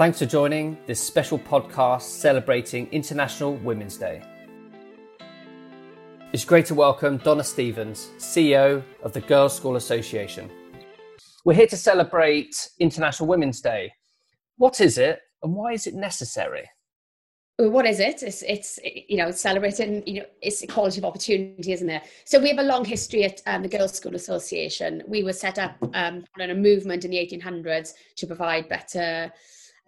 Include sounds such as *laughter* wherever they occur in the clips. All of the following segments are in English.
Thanks for joining this special podcast celebrating International Women's Day. It's great to welcome Donna Stevens, CEO of the Girls School Association. We're here to celebrate International Women's Day. What is it and why is it necessary? what is it? It's, it's you know, celebrating, you know, it's equality of opportunity, isn't it? So we have a long history at um, the Girls' School Association. We were set up um, on a movement in the 1800s to provide better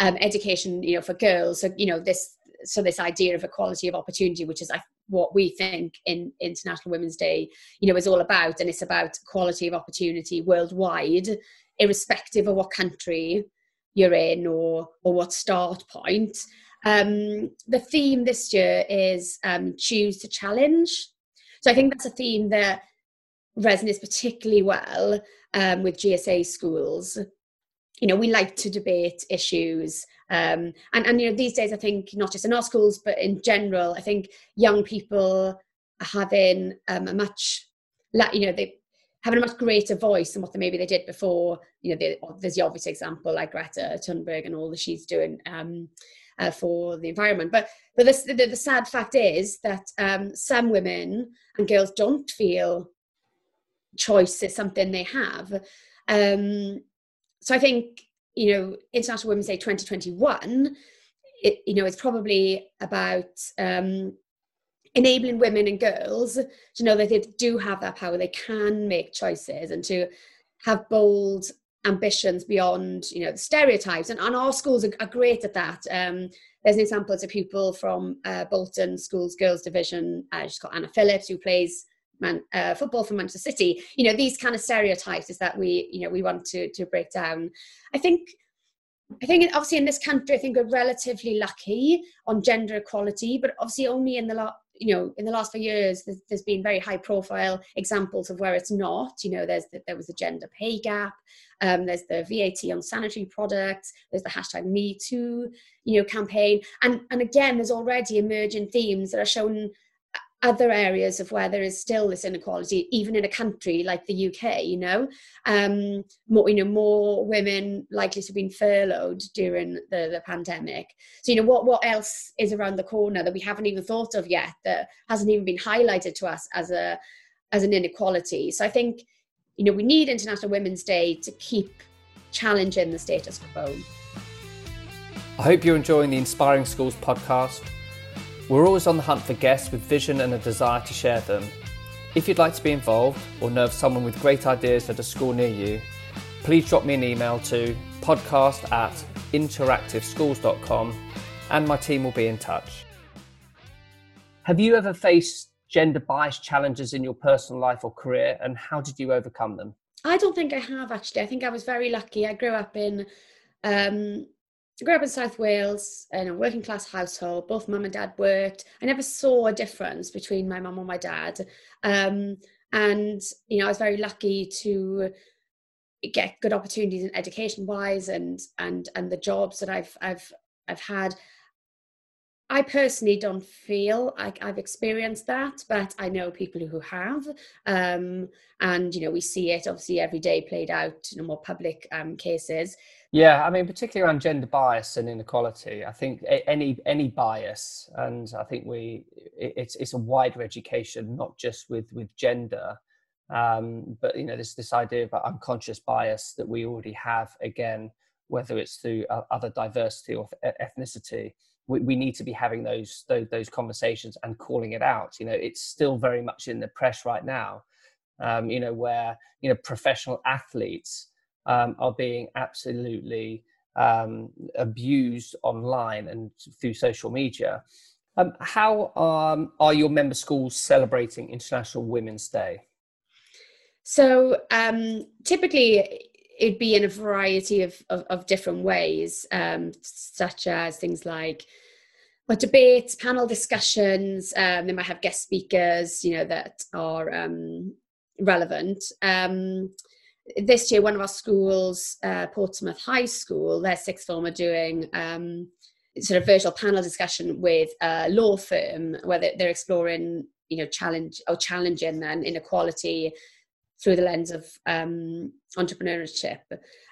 um, education, you know, for girls. So, you know, this, so this idea of equality of opportunity, which is what we think in International Women's Day, you know, is all about. And it's about equality of opportunity worldwide, irrespective of what country you're in or, or what start point. Um, the theme this year is um, choose to challenge. So I think that's a theme that resonates particularly well um, with GSA schools. You know, we like to debate issues. Um, and, and, you know, these days, I think not just in our schools, but in general, I think young people are having um, a much, you know, they having a much greater voice than what they, maybe they did before. You know, they, there's the obvious example like Greta Thunberg and all that she's doing. Um, uh, for the environment. But but the, the sad fact is that um, some women and girls don't feel choice is something they have. Um, so I think you know International Women's Day 2021. It, you know, it's probably about um, enabling women and girls to know that they do have that power. They can make choices and to have bold ambitions beyond you know the stereotypes and, and our schools are, are great at that um, there's an example it's a pupil from uh, bolton schools girls division uh, she's called anna phillips who plays man, uh, football for manchester city. You know these kind of stereotypes is that we you know we want to to break down. I think I think obviously in this country, I think we're relatively lucky on gender equality, but obviously only in the last you know in the last few years there's, been very high profile examples of where it's not. You know there's the, there was a gender pay gap um, there's the vat on sanitary products there's the hashtag me too you know campaign. And and again there's already emerging themes that are shown other areas of where there is still this inequality, even in a country like the UK, you know, um, more, you know, more women likely to have been furloughed during the, the pandemic. So, you know, what, what else is around the corner that we haven't even thought of yet that hasn't even been highlighted to us as a, as an inequality. So I think, you know, we need International Women's Day to keep challenging the status quo. I hope you're enjoying the Inspiring Schools podcast. We're always on the hunt for guests with vision and a desire to share them. If you'd like to be involved or know of someone with great ideas at a school near you, please drop me an email to podcast at interactiveschools.com and my team will be in touch. Have you ever faced gender bias challenges in your personal life or career and how did you overcome them? I don't think I have actually. I think I was very lucky. I grew up in um, I grew up in South Wales in a working class household. Both mum and dad worked. I never saw a difference between my mum and my dad. Um, and, you know, I was very lucky to get good opportunities in education wise and and and the jobs that I've I've I've had. I personally don't feel like I've experienced that, but I know people who have. Um, and, you know, we see it obviously every day played out in more public um, cases. Yeah, I mean, particularly around gender bias and inequality, I think any any bias, and I think we it's it's a wider education, not just with with gender, um, but you know this this idea of unconscious bias that we already have again, whether it's through other diversity or ethnicity we, we need to be having those, those, those conversations and calling it out. You know, it's still very much in the press right now. Um, you know, where you know professional athletes um, are being absolutely um, abused online and through social media. Um, how um, are your member schools celebrating International Women's Day? So um, typically, it'd be in a variety of, of, of different ways, um, such as things like well, debates, panel discussions. Um, they might have guest speakers, you know, that are um, relevant. This year, one of our schools, uh, Portsmouth High School, their sixth form are doing um, sort of virtual panel discussion with a law firm where they're exploring, you know, challenge or challenging then inequality through the lens of um, entrepreneurship.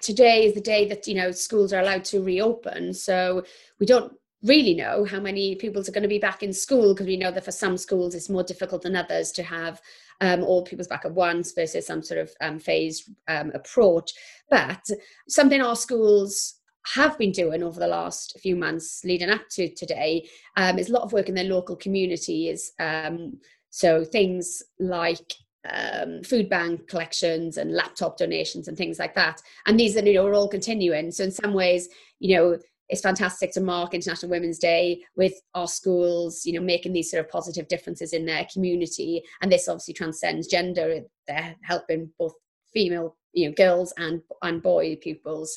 Today is the day that you know schools are allowed to reopen, so we don't really know how many pupils are going to be back in school because we know that for some schools it's more difficult than others to have um, all pupils back at once versus some sort of um, phased um, approach. But something our schools have been doing over the last few months leading up to today um, is a lot of work in their local communities. Um, so things like um, food bank collections and laptop donations and things like that. And these are, you know, are all continuing. So in some ways, you know, it's fantastic to mark International Women's Day with our schools, you know, making these sort of positive differences in their community. And this obviously transcends gender. They're helping both female, you know, girls and and boy pupils.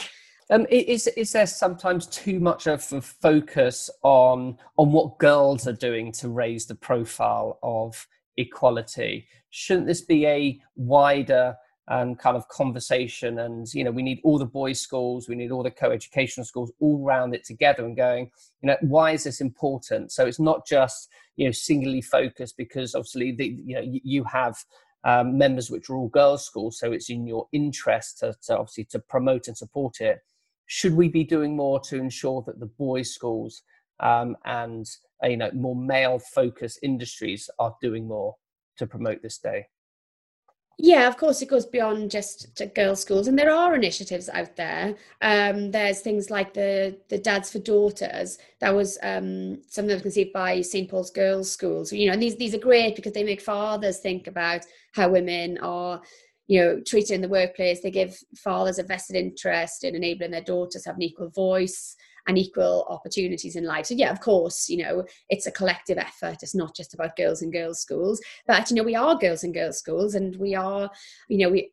Um, is is there sometimes too much of a focus on on what girls are doing to raise the profile of equality? Shouldn't this be a wider um, kind of conversation? And you know, we need all the boys' schools, we need all the co-educational schools all round it together and going. You know, why is this important? So it's not just you know singly focused because obviously the you know you have um, members which are all girls' schools, so it's in your interest to, to obviously to promote and support it should we be doing more to ensure that the boys' schools um, and uh, you know more male focused industries are doing more to promote this day? Yeah, of course, it goes beyond just girls' schools, and there are initiatives out there. Um, there's things like the the Dads for Daughters that was um, something that was conceived by St Paul's Girls' Schools. You know, and these these are great because they make fathers think about how women are you know treated in the workplace they give fathers a vested interest in enabling their daughters have an equal voice and equal opportunities in life. So yeah of course you know it's a collective effort. It's not just about girls and girls schools but you know we are girls and girls schools and we are you know we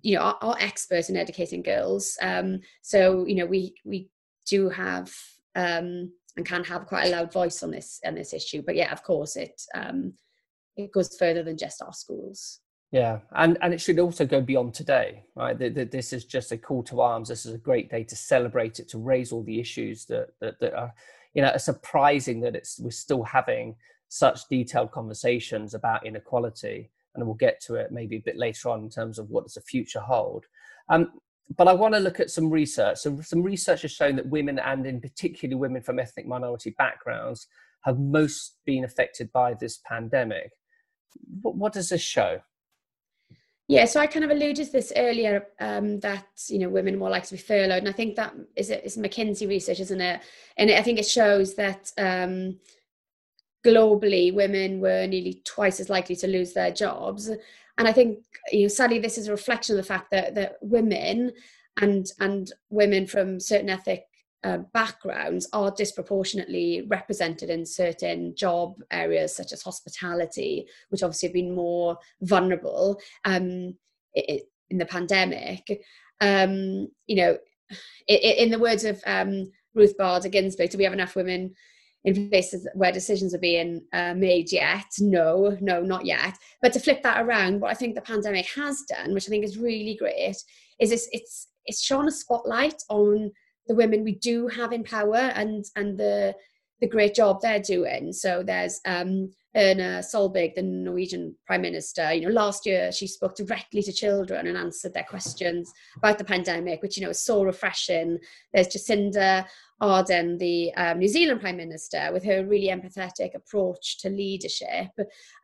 you know are, are experts in educating girls. Um so you know we we do have um and can have quite a loud voice on this on this issue. But yeah of course it um it goes further than just our schools yeah, and and it should also go beyond today, right? That This is just a call to arms. This is a great day to celebrate it, to raise all the issues that that, that are, you know, surprising that it's we're still having such detailed conversations about inequality, and we'll get to it maybe a bit later on in terms of what does the future hold. Um, but I want to look at some research. So some research has shown that women, and in particular women from ethnic minority backgrounds, have most been affected by this pandemic. What, what does this show? Yeah, so I kind of alluded to this earlier um, that you know women are more likely to be furloughed, and I think that is it is McKinsey research, isn't it? And I think it shows that um, globally women were nearly twice as likely to lose their jobs, and I think you know sadly this is a reflection of the fact that that women and and women from certain ethnic uh, backgrounds are disproportionately represented in certain job areas such as hospitality, which obviously have been more vulnerable um, in the pandemic. Um, you know, in the words of um, Ruth Bader Ginsburg, do we have enough women in places where decisions are being uh, made yet? No, no, not yet. But to flip that around, what I think the pandemic has done, which I think is really great, is it's it's it's shone a spotlight on the women we do have in power and and the the great job they're doing. So there's um, Erna Solberg, the Norwegian Prime Minister. You know, last year she spoke directly to children and answered their questions about the pandemic, which you know is so refreshing. There's Jacinda Ardern, the um, New Zealand Prime Minister, with her really empathetic approach to leadership.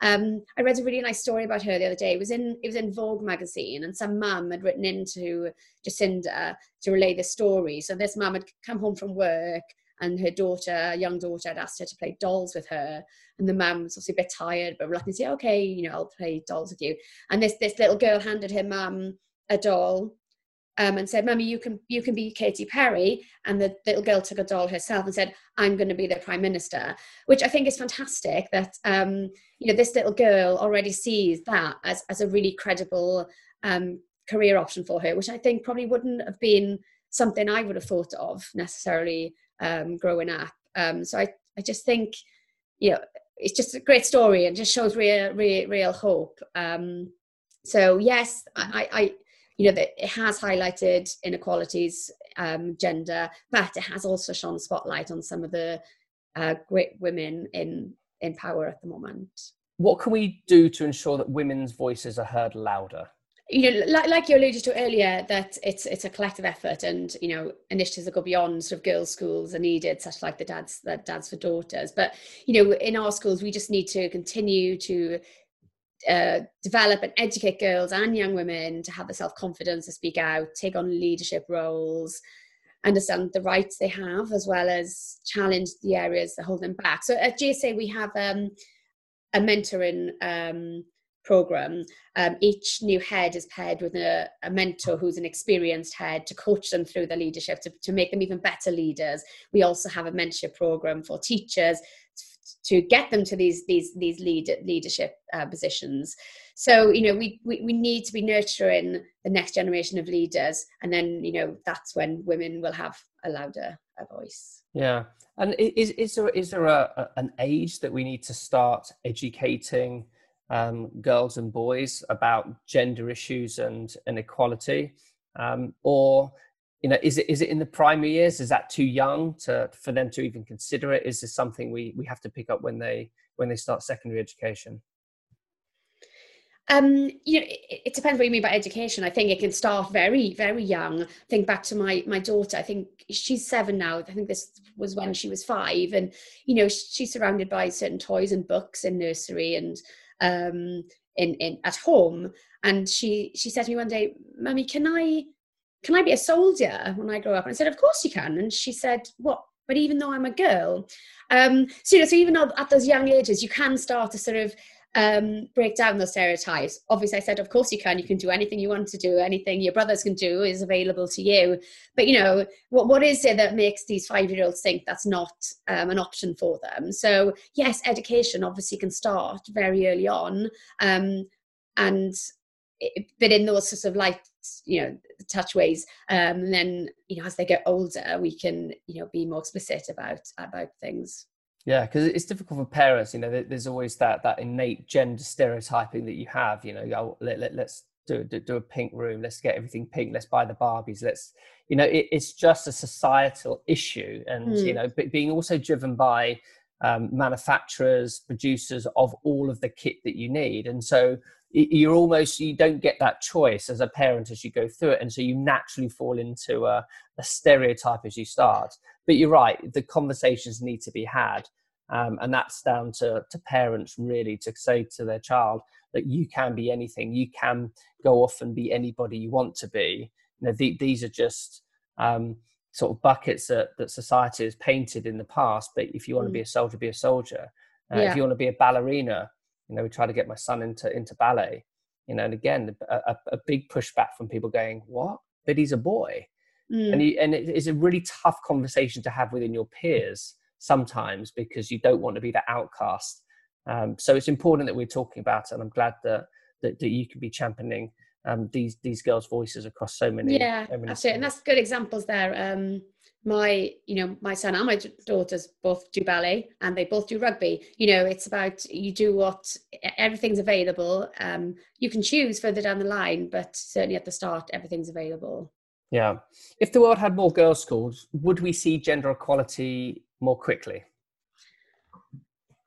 Um, I read a really nice story about her the other day. It was in it was in Vogue magazine, and some mum had written into Jacinda to relay the story. So this mum had come home from work and her daughter, young daughter, had asked her to play dolls with her. And the mum was obviously a bit tired, but reluctant to say, okay, you know, I'll play dolls with you. And this this little girl handed her mum a doll um, and said, "Mummy, you can you can be Katy Perry." And the little girl took a doll herself and said, "I'm going to be the prime minister," which I think is fantastic. That um, you know this little girl already sees that as as a really credible um, career option for her, which I think probably wouldn't have been something I would have thought of necessarily um, growing up. Um, so I I just think you know it's just a great story and just shows real real, real hope. Um, so yes, I, I you know that it has highlighted inequalities um, gender but it has also shone a spotlight on some of the uh, great women in in power at the moment what can we do to ensure that women's voices are heard louder you know, like, like you alluded to earlier, that it's it's a collective effort, and you know, initiatives that go beyond sort of girls' schools are needed, such like the dads, the dads for daughters. But you know, in our schools, we just need to continue to uh, develop and educate girls and young women to have the self confidence to speak out, take on leadership roles, understand the rights they have, as well as challenge the areas that hold them back. So at GSA, we have um, a mentoring um, program. Um, each new head is paired with a, a, mentor who's an experienced head to coach them through their leadership to, to make them even better leaders. We also have a mentorship program for teachers to get them to these these these lead, leadership uh, positions. So you know we, we we need to be nurturing the next generation of leaders, and then you know that's when women will have a louder a voice. Yeah, and is is there is there a, a an age that we need to start educating? um, girls and boys about gender issues and, and equality? Um, or you know, is it is it in the primary years? Is that too young to for them to even consider it? Is this something we we have to pick up when they when they start secondary education? Um, you know, it, it, depends what you mean by education. I think it can start very, very young. Think back to my my daughter. I think she's seven now. I think this was when she was five, and you know, she's surrounded by certain toys and books in nursery, and um, in, in at home. And she she said to me one day, "Mummy, can I can I be a soldier when I grow up?" And I said, "Of course you can." And she said, "What?" But even though I'm a girl, um, so you know, so even though at those young ages, you can start to sort of um, break down those stereotypes. Obviously, I said, of course you can. You can do anything you want to do. Anything your brothers can do is available to you. But you know, what what is it that makes these five year olds think that's not um, an option for them? So yes, education obviously can start very early on, um, and it, but in those sorts of light, you know, touch ways. Um, and then you know, as they get older, we can you know be more explicit about about things. Yeah, because it's difficult for parents. You know, there's always that that innate gender stereotyping that you have. You know, oh, let, let, let's do, do, do a pink room. Let's get everything pink. Let's buy the Barbies. Let's, you know, it, it's just a societal issue, and mm. you hmm. know, being also driven by um, manufacturers, producers of all of the kit that you need, and so you're almost you don't get that choice as a parent as you go through it. And so you naturally fall into a, a stereotype as you start. But you're right the conversations need to be had. Um, and that's down to, to parents really to say to their child that you can be anything. You can go off and be anybody you want to be. You know the, these are just um, sort of buckets that, that society has painted in the past but if you want to be mm. a soldier be a soldier uh, yeah. if you want to be a ballerina you know we try to get my son into into ballet you know and again a, a big pushback from people going what but he's a boy mm. and, you, and it, it's a really tough conversation to have within your peers sometimes because you don't want to be the outcast um, so it's important that we're talking about it and i'm glad that that, that you can be championing um, these these girls voices across so many yeah so many absolutely and that's good examples there um my you know my son and my daughters both do ballet and they both do rugby. You know it's about you do what everything's available um you can choose further down the line but certainly at the start everything's available. Yeah. If the world had more girls schools would we see gender equality more quickly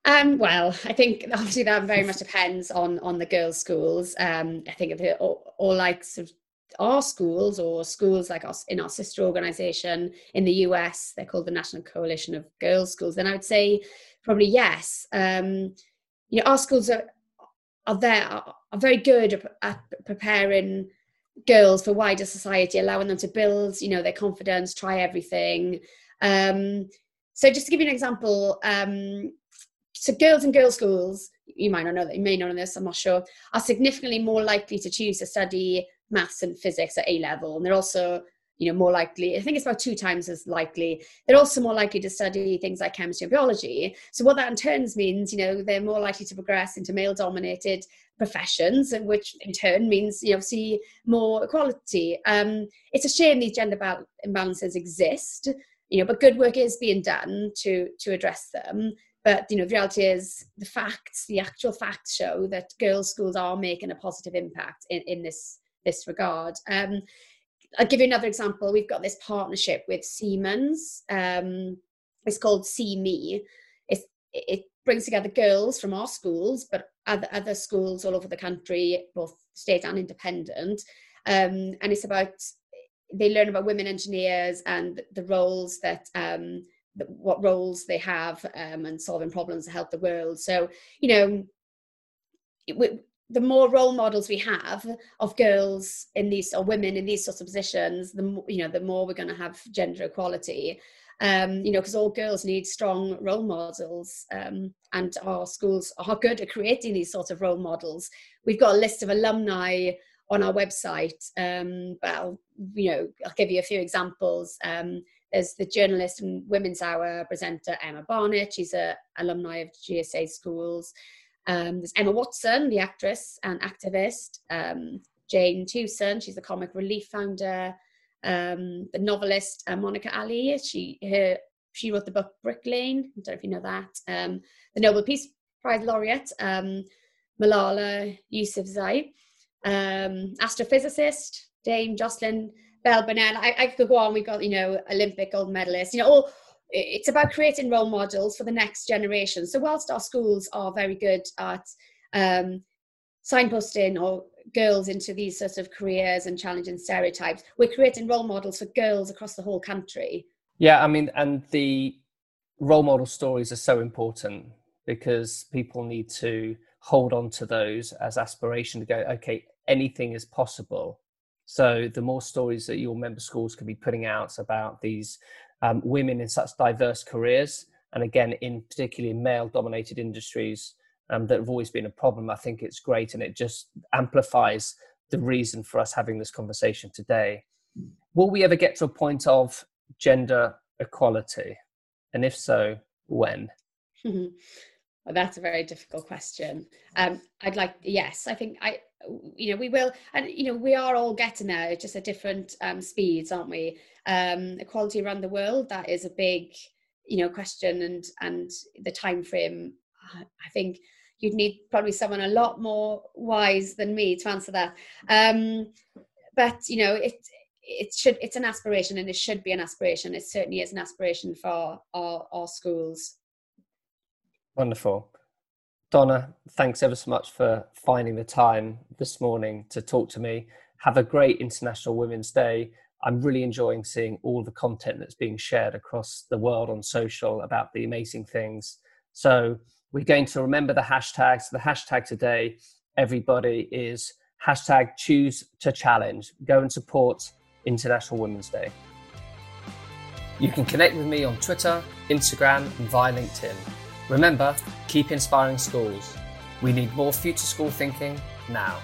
um, well, I think obviously that very much depends on on the girls' schools. Um, I think it all, all like sort of our schools or schools like us in our sister organization in the US, they're called the National Coalition of Girls Schools, then I would say probably yes. Um, you know, our schools are are there are, are very good at preparing girls for wider society, allowing them to build, you know, their confidence, try everything. Um, so just to give you an example, um, so girls in girls' schools, you might not know that, you may not know this, I'm not sure, are significantly more likely to choose to study maths and physics at A level. And they're also, you know, more likely, I think it's about two times as likely. They're also more likely to study things like chemistry and biology. So what that in turns means, you know, they're more likely to progress into male dominated professions, and which in turn means, you know, see more equality. Um, it's a shame these gender imbalances exist, you know, but good work is being done to to address them but you know the reality is the facts the actual facts show that girls schools are making a positive impact in, in this this regard. Um, I'll give you another example. We've got this partnership with Siemens. Um, it's called See Me. It's, it brings together girls from our schools, but other, other schools all over the country, both state and independent. Um, and it's about they learn about women engineers and the roles that um, what roles they have um, and solving problems to help the world. So you know, it, the more role models we have of girls in these or women in these sorts of positions, the more, you know, the more we're going to have gender equality. Um, you know, because all girls need strong role models, um, and our schools are good at creating these sorts of role models. We've got a list of alumni on our website. Um, well, you know, I'll give you a few examples. There's the journalist and Women's Hour presenter Emma Barnett. She's a alumni of GSA schools. Um, there's Emma Watson, the actress and activist. Um, Jane Tewson, she's the Comic Relief founder. Um, the novelist uh, Monica Ali, she her, she wrote the book Brick Lane. I don't know if you know that. Um, the Nobel Peace Prize laureate um, Malala Yousafzai, um, astrophysicist Dame Jocelyn Bell Burnell. I, I could go on. We've got you know Olympic gold medalists. You know all it's about creating role models for the next generation. So whilst our schools are very good at um, signposting or girls into these sorts of careers and challenging stereotypes, we're creating role models for girls across the whole country. Yeah, I mean, and the role model stories are so important because people need to hold on to those as aspiration to go, okay, anything is possible. So the more stories that your member schools can be putting out about these um, women in such diverse careers, and again, in particularly male dominated industries um, that have always been a problem, I think it's great and it just amplifies the reason for us having this conversation today. Will we ever get to a point of gender equality? And if so, when? *laughs* Well, that's a very difficult question. Um, I'd like, yes, I think I, you know, we will, and you know, we are all getting there, just at different um, speeds, aren't we? Um, equality around the world, that is a big, you know, question, and and the time frame. I think you'd need probably someone a lot more wise than me to answer that. Um, but you know, it it should it's an aspiration, and it should be an aspiration. It certainly is an aspiration for our our schools Wonderful. Donna, thanks ever so much for finding the time this morning to talk to me. Have a great International Women's Day. I'm really enjoying seeing all the content that's being shared across the world on social about the amazing things. So, we're going to remember the hashtags. The hashtag today, everybody, is hashtag choose to challenge. Go and support International Women's Day. You can connect with me on Twitter, Instagram, and via LinkedIn. Remember, keep inspiring schools. We need more future school thinking now.